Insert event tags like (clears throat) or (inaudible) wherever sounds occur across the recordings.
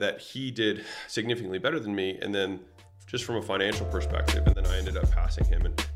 that he did significantly better than me. And then just from a financial perspective, and then I ended up passing him. And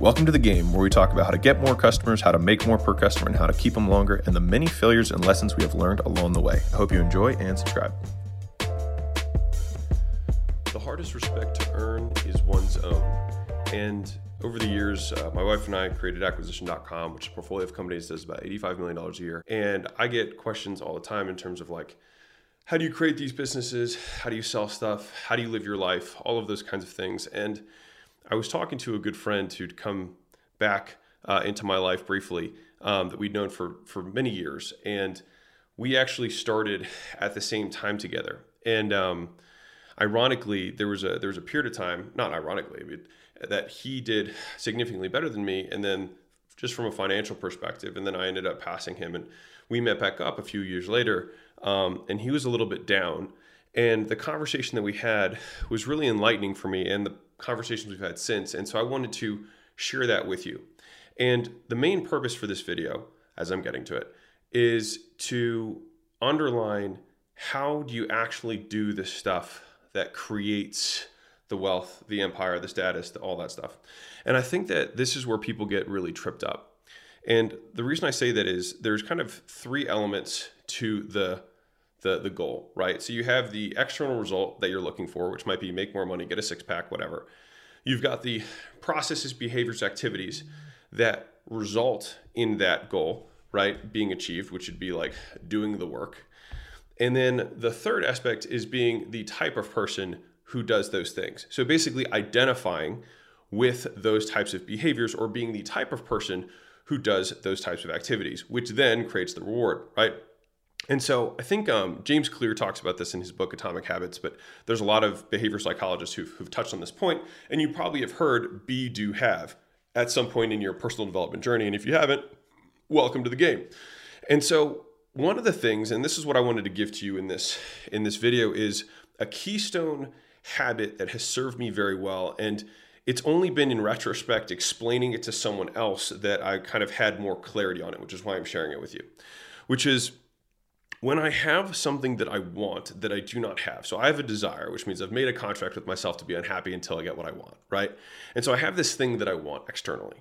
Welcome to the game where we talk about how to get more customers, how to make more per customer, and how to keep them longer, and the many failures and lessons we have learned along the way. I hope you enjoy and subscribe. The hardest respect to earn is one's own. And over the years, uh, my wife and I created acquisition.com, which is a portfolio of companies that does about $85 million a year. And I get questions all the time in terms of like, how do you create these businesses? How do you sell stuff? How do you live your life? All of those kinds of things. And I was talking to a good friend who'd come back uh, into my life briefly um, that we'd known for for many years, and we actually started at the same time together. And um, ironically, there was a there was a period of time, not ironically, but that he did significantly better than me, and then just from a financial perspective, and then I ended up passing him, and we met back up a few years later, um, and he was a little bit down. And the conversation that we had was really enlightening for me, and the conversations we've had since. And so I wanted to share that with you. And the main purpose for this video, as I'm getting to it, is to underline how do you actually do the stuff that creates the wealth, the empire, the status, all that stuff. And I think that this is where people get really tripped up. And the reason I say that is there's kind of three elements to the the the goal, right? So you have the external result that you're looking for, which might be make more money, get a six pack, whatever. You've got the processes, behaviors, activities that result in that goal, right? Being achieved, which would be like doing the work. And then the third aspect is being the type of person who does those things. So basically identifying with those types of behaviors or being the type of person who does those types of activities, which then creates the reward, right? And so I think um, James Clear talks about this in his book Atomic Habits, but there's a lot of behavior psychologists who've, who've touched on this point, and you probably have heard be, do, have at some point in your personal development journey. And if you haven't, welcome to the game. And so one of the things, and this is what I wanted to give to you in this in this video, is a keystone habit that has served me very well. And it's only been in retrospect explaining it to someone else that I kind of had more clarity on it, which is why I'm sharing it with you, which is when I have something that I want that I do not have, so I have a desire, which means I've made a contract with myself to be unhappy until I get what I want, right? And so I have this thing that I want externally.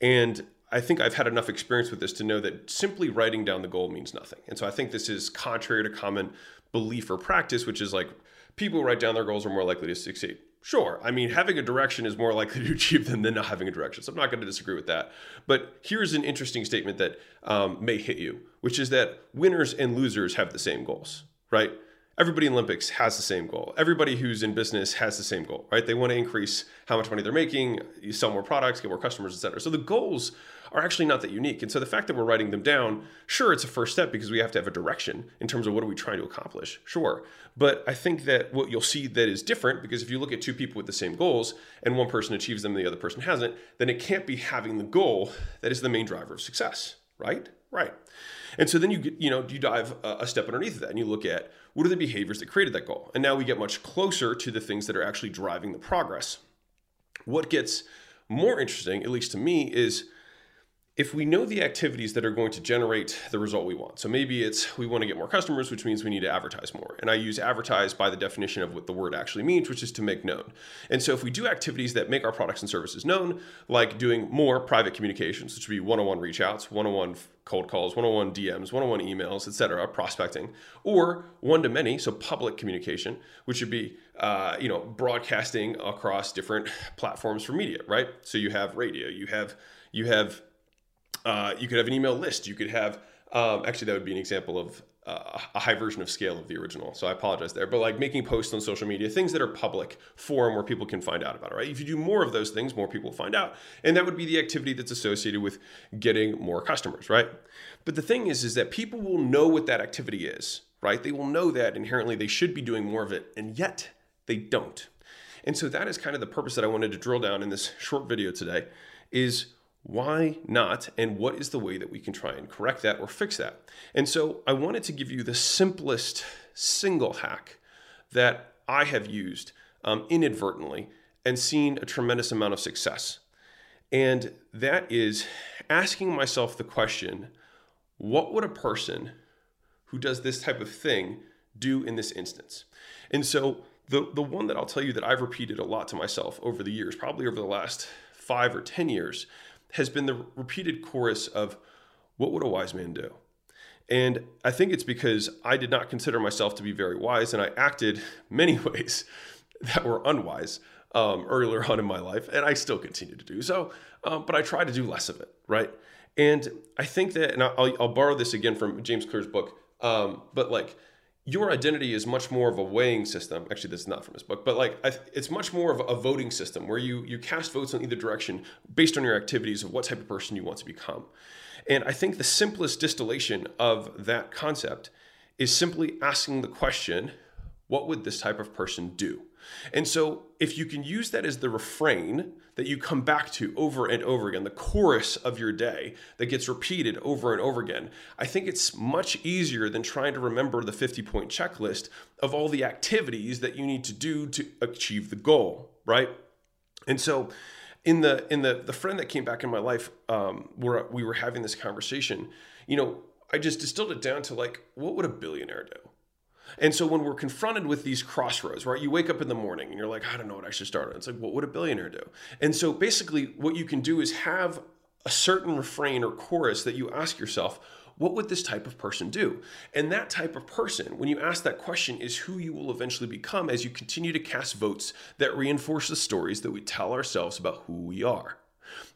And I think I've had enough experience with this to know that simply writing down the goal means nothing. And so I think this is contrary to common belief or practice, which is like people who write down their goals are more likely to succeed. Sure. I mean, having a direction is more (laughs) likely to achieve them than not having a direction. So I'm not going to disagree with that. But here's an interesting statement that um, may hit you, which is that winners and losers have the same goals, right? Everybody in Olympics has the same goal. Everybody who's in business has the same goal, right? They want to increase how much money they're making, sell more products, get more customers, et cetera. So the goals are actually not that unique. And so the fact that we're writing them down, sure, it's a first step because we have to have a direction in terms of what are we trying to accomplish, sure. But I think that what you'll see that is different because if you look at two people with the same goals and one person achieves them and the other person hasn't, then it can't be having the goal that is the main driver of success, right? Right. And so then you get, you know, you dive a step underneath that and you look at what are the behaviors that created that goal. And now we get much closer to the things that are actually driving the progress. What gets more interesting, at least to me, is if we know the activities that are going to generate the result we want, so maybe it's we want to get more customers, which means we need to advertise more. And I use advertise by the definition of what the word actually means, which is to make known. And so if we do activities that make our products and services known, like doing more private communications, which would be one on one reach outs, one on one cold calls, one on one DMs, one on one emails, etc., prospecting, or one to many, so public communication, which would be uh, you know broadcasting across different platforms for media, right? So you have radio, you have you have uh, you could have an email list. You could have, um, actually, that would be an example of uh, a high version of scale of the original. So I apologize there. But like making posts on social media, things that are public forum where people can find out about it, right? If you do more of those things, more people find out. And that would be the activity that's associated with getting more customers, right? But the thing is, is that people will know what that activity is, right? They will know that inherently they should be doing more of it, and yet they don't. And so that is kind of the purpose that I wanted to drill down in this short video today is why not? And what is the way that we can try and correct that or fix that? And so I wanted to give you the simplest single hack that I have used um, inadvertently and seen a tremendous amount of success. And that is asking myself the question what would a person who does this type of thing do in this instance? And so the the one that I'll tell you that I've repeated a lot to myself over the years, probably over the last five or ten years, has been the repeated chorus of what would a wise man do? And I think it's because I did not consider myself to be very wise and I acted (laughs) many (laughs) ways that were unwise um, earlier on in my life. And I still continue to do so, um, but I try to do less of it, right? And I think that, and I'll, I'll borrow this again from James Clear's book, um, but like, your identity is much more of a weighing system. Actually, this is not from his book, but like it's much more of a voting system where you you cast votes in either direction based on your activities of what type of person you want to become. And I think the simplest distillation of that concept is simply asking the question what would this type of person do? And so, if you can use that as the refrain that you come back to over and over again, the chorus of your day that gets repeated over and over again, I think it's much easier than trying to remember the 50 point checklist of all the activities that you need to do to achieve the goal, right? And so, in the in the the friend that came back in my life um, where we were having this conversation you know i just distilled it down to like what would a billionaire do and so when we're confronted with these crossroads right you wake up in the morning and you're like i don't know what i should start on it's like what would a billionaire do and so basically what you can do is have a certain refrain or chorus that you ask yourself what would this type of person do? And that type of person, when you ask that question, is who you will eventually become as you continue to cast votes that reinforce the stories that we tell ourselves about who we are.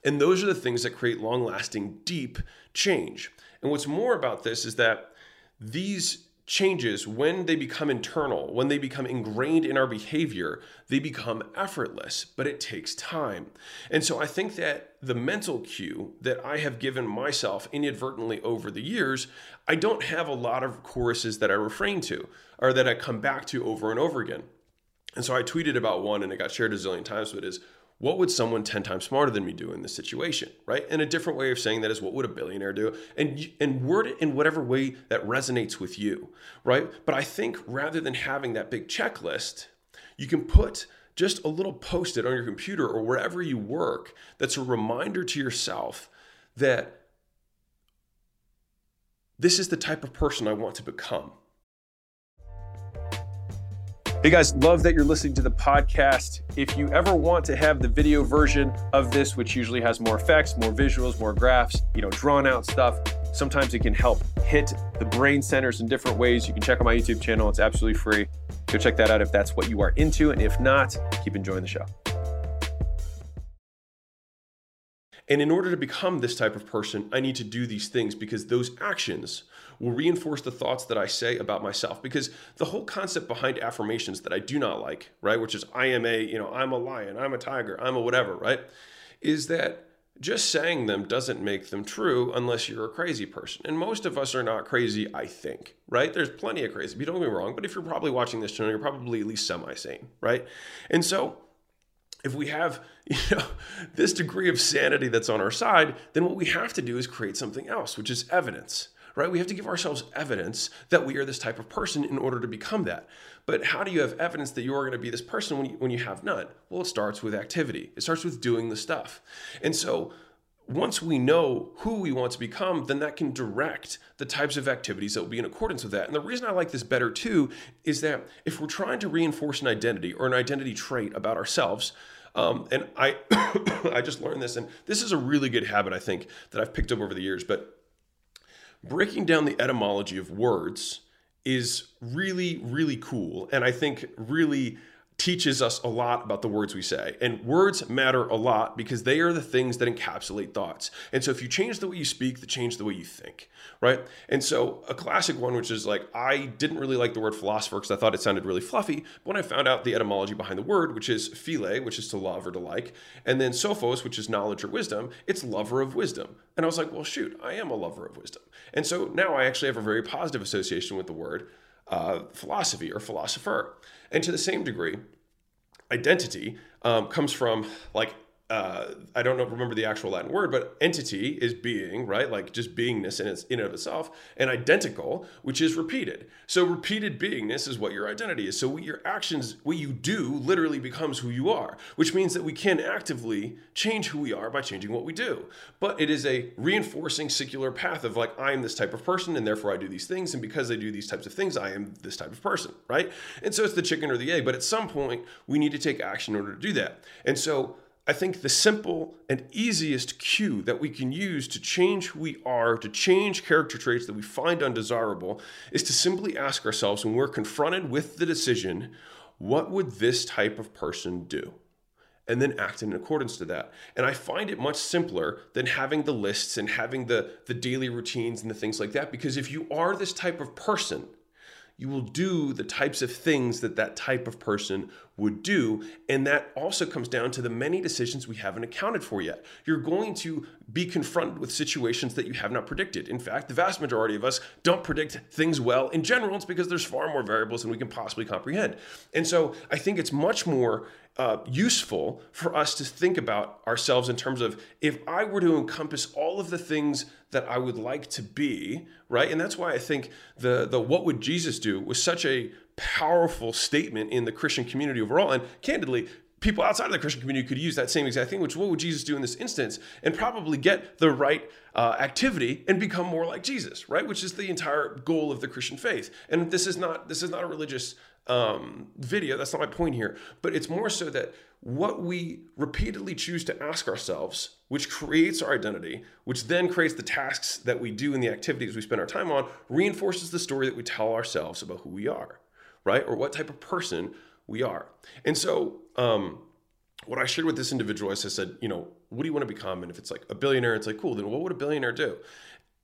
And those are the things that create long lasting, deep change. And what's more about this is that these changes, when they become internal, when they become ingrained in our behavior, they become effortless, but it takes time. And so I think that the mental cue that I have given myself inadvertently over the years, I don't have a lot of choruses that I refrain to or that I come back to over and over again. And so I tweeted about one and it got shared a zillion times, but it is what would someone 10 times smarter than me do in this situation right? And a different way of saying that is what would a billionaire do? And and word it in whatever way that resonates with you right? But i think rather than having that big checklist you can put just a little post it on your computer or wherever you work that's a reminder to yourself that this is the type of person i want to become Hey guys, love that you're listening to the podcast. If you ever want to have the video version of this, which usually has more effects, more visuals, more graphs, you know, drawn out stuff, sometimes it can help hit the brain centers in different ways. You can check out my YouTube channel, it's absolutely free. Go check that out if that's what you are into. And if not, keep enjoying the show. And in order to become this type of person, I need to do these things because those actions will reinforce the thoughts that I say about myself. Because the whole concept behind affirmations that I do not like, right, which is I am a, you know, I'm a lion, I'm a tiger, I'm a whatever, right, is that just saying them doesn't make them true unless you're a crazy person. And most of us are not crazy, I think, right? There's plenty of crazy people, don't get me wrong, but if you're probably watching this channel, you're probably at least semi sane, right? And so, if we have (laughs) you know this degree of sanity that's on our side then what we have to do is create something else which is evidence right? We have to give ourselves evidence that we are this type of person in order to become that. But how do you have evidence that you are going to be this person when you, when you have none? Well it starts with activity. It starts with doing the stuff. And so once we know who we want to become, then that can direct the types of activities that will be in accordance with that. And the reason I like this better too is that if we're trying to reinforce an identity or an identity trait about ourselves, um, and I, (coughs) I just learned this, and this is a really good habit I think that I've picked up over the years. But breaking down the etymology of words is really, really cool, and I think really teaches us a lot about the words we say. And words matter a lot because they are the things that encapsulate thoughts. And so if you change the way you speak, they change the way you think, right? And so a classic one, which is like, I didn't really like the word philosopher because I thought it sounded really fluffy. But when I found out the etymology behind the word, which is phile, which is to love or to like, and then sophos, which is knowledge or wisdom, it's lover of wisdom. And I was like, well, shoot, I am a lover of wisdom. And so now I actually have a very positive association with the word uh, philosophy or philosopher. And to the same degree, identity um, comes from like uh, I don't know, remember the actual Latin word, but entity is being, right? Like just beingness in, its, in and of itself, and identical, which is repeated. So repeated beingness is what your identity is. So what your actions, what you do, literally becomes who you are, which means that we can actively change who we are by changing what we do. But it is a reinforcing secular path of like, I am this type of person, and therefore I do these things, and because I do these types of things, I am this type of person, right? And so it's the chicken or the egg. But at some point, we need to take action in order to do that. And so I think the simple and easiest cue that we can use to change who we are, to change character traits that we find undesirable, is to simply ask ourselves when we're confronted with the decision, what would this type of person do? And then act in accordance to that. And I find it much simpler than having the lists and having the, the daily routines and the things like that. Because if you are this type of person, you will do the types of things that that type of person would do. And that also comes down to the many decisions we haven't accounted for yet. You're going to be confronted with situations that you have not predicted. In fact, the vast majority of us don't predict things well in general. It's because there's far more variables than we can possibly comprehend. And so I think it's much more uh, useful for us to think about ourselves in terms of if I were to encompass all of the things that I would like to be, right? And that's why I think the the what would Jesus do was such a powerful statement in the Christian community overall. And candidly, people outside of the Christian community could use that same exact thing, which what would Jesus do in this instance, and probably get the right uh, activity and become more like Jesus, right? Which is the entire goal of the Christian faith. And this is not this is not a religious um, video. That's not my point here. But it's more so that what we repeatedly choose to ask ourselves, which creates our identity, which then creates the tasks that we do and the activities we spend our time on, reinforces the story that we tell ourselves about who we are, right? Or what type of person we are. And so, um, what I shared with this individual, I said, you know, what do you want to become? And if it's like a billionaire, it's like, cool, then what would a billionaire do?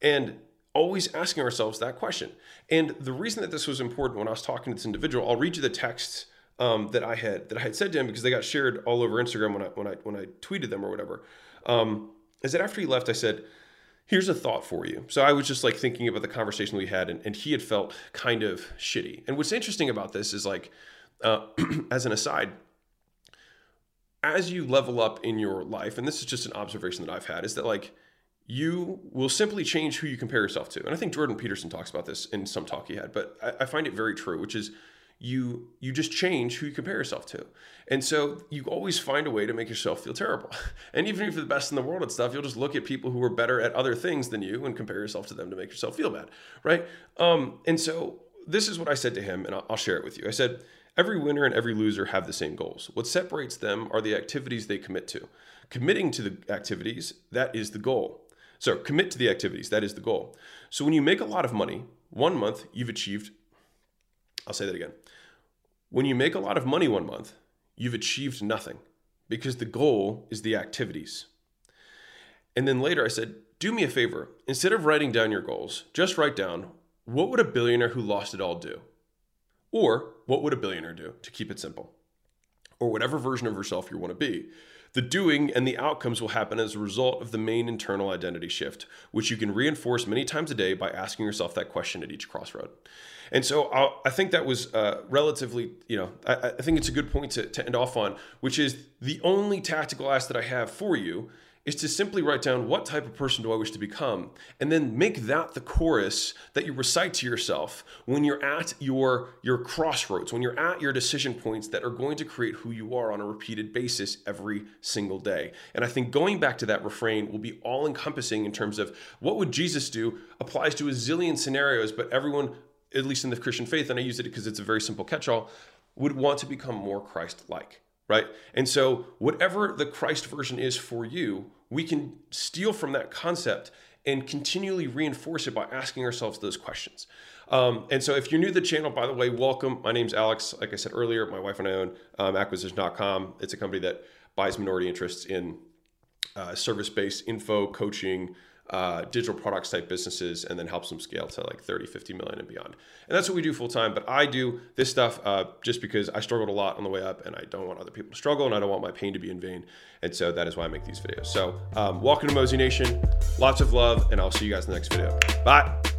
And always asking ourselves that question. And the reason that this was important when I was talking to this individual, I'll read you the text um, that I had that I had said to him because they got shared all over Instagram when I when I when I tweeted them or whatever. Um, is that after he left, I said, "Here's a thought for you." So I was just like thinking about the conversation we had, and, and he had felt kind of shitty. And what's interesting about this is like, uh, (clears throat) as an aside, as you level up in your life, and this is just an observation that I've had, is that like you will simply change who you compare yourself to. And I think Jordan Peterson talks about this in some talk he had, but I, I, find it very true, which is you you just change who you compare yourself to. And so you always find a way to make yourself feel terrible. (laughs) And even if you're the best in the world at stuff, you'll just look at people who are better at other things than you and compare yourself to them to make yourself feel bad, right? Um, and so this is what I said to him, and I'll, I'll share it with you. I said, Every winner and every loser have the same goals. What separates them are the activities they commit to. Committing to the activities, that is the goal. So commit to the activities. That is the goal. So when you make a lot of money, one month you've achieved, I'll say that again. When you make a lot of money one month, you've achieved nothing because the goal is the activities. And then later I said, do me a favor. Instead of writing down your goals, just write down what would a billionaire who lost it all do? Or what would a billionaire do to keep it simple? Or whatever version of yourself you want to be. The doing and the outcomes will happen as a result of the main internal identity shift, which you can reinforce many times a day by asking yourself that question at each crossroad. And so I'll, i think that was uh, relatively, you know, I, I, think it's a good point to, to end off on, which is the only tactical ask that I have for you is to simply write down what type of person do I wish to become, and then make that the chorus that you recite to yourself when you're at your, your crossroads, when you're at your decision points that are going to create who you are on a repeated basis every single day. And I think going back to that refrain will be all encompassing in terms of what would Jesus do applies to a zillion scenarios, but everyone, at least in the Christian faith, and I use it because it's a very simple catch all, would want to become more Christ like right? And so, whatever the Christ version is for you, we can steal from that concept and continually reinforce it by asking ourselves those questions. Um, and so, if you're new to the channel, by the way, welcome. My name's Alex. Like I said earlier, my wife and I own um, acquisition.com. It's a company that buys minority interests in uh, service based info, coaching, uh, digital products type businesses and then helps them scale to like 30 50 million and beyond. And that's what we do full time but i do this stuff uh, just because i struggled a lot on the way up and i don't want other people to struggle and i don't want my pain to be in vain and so that is why i make these videos. So um, welcome to Mozi Nation. Lots of love and i'll see you guys in the next video. Bye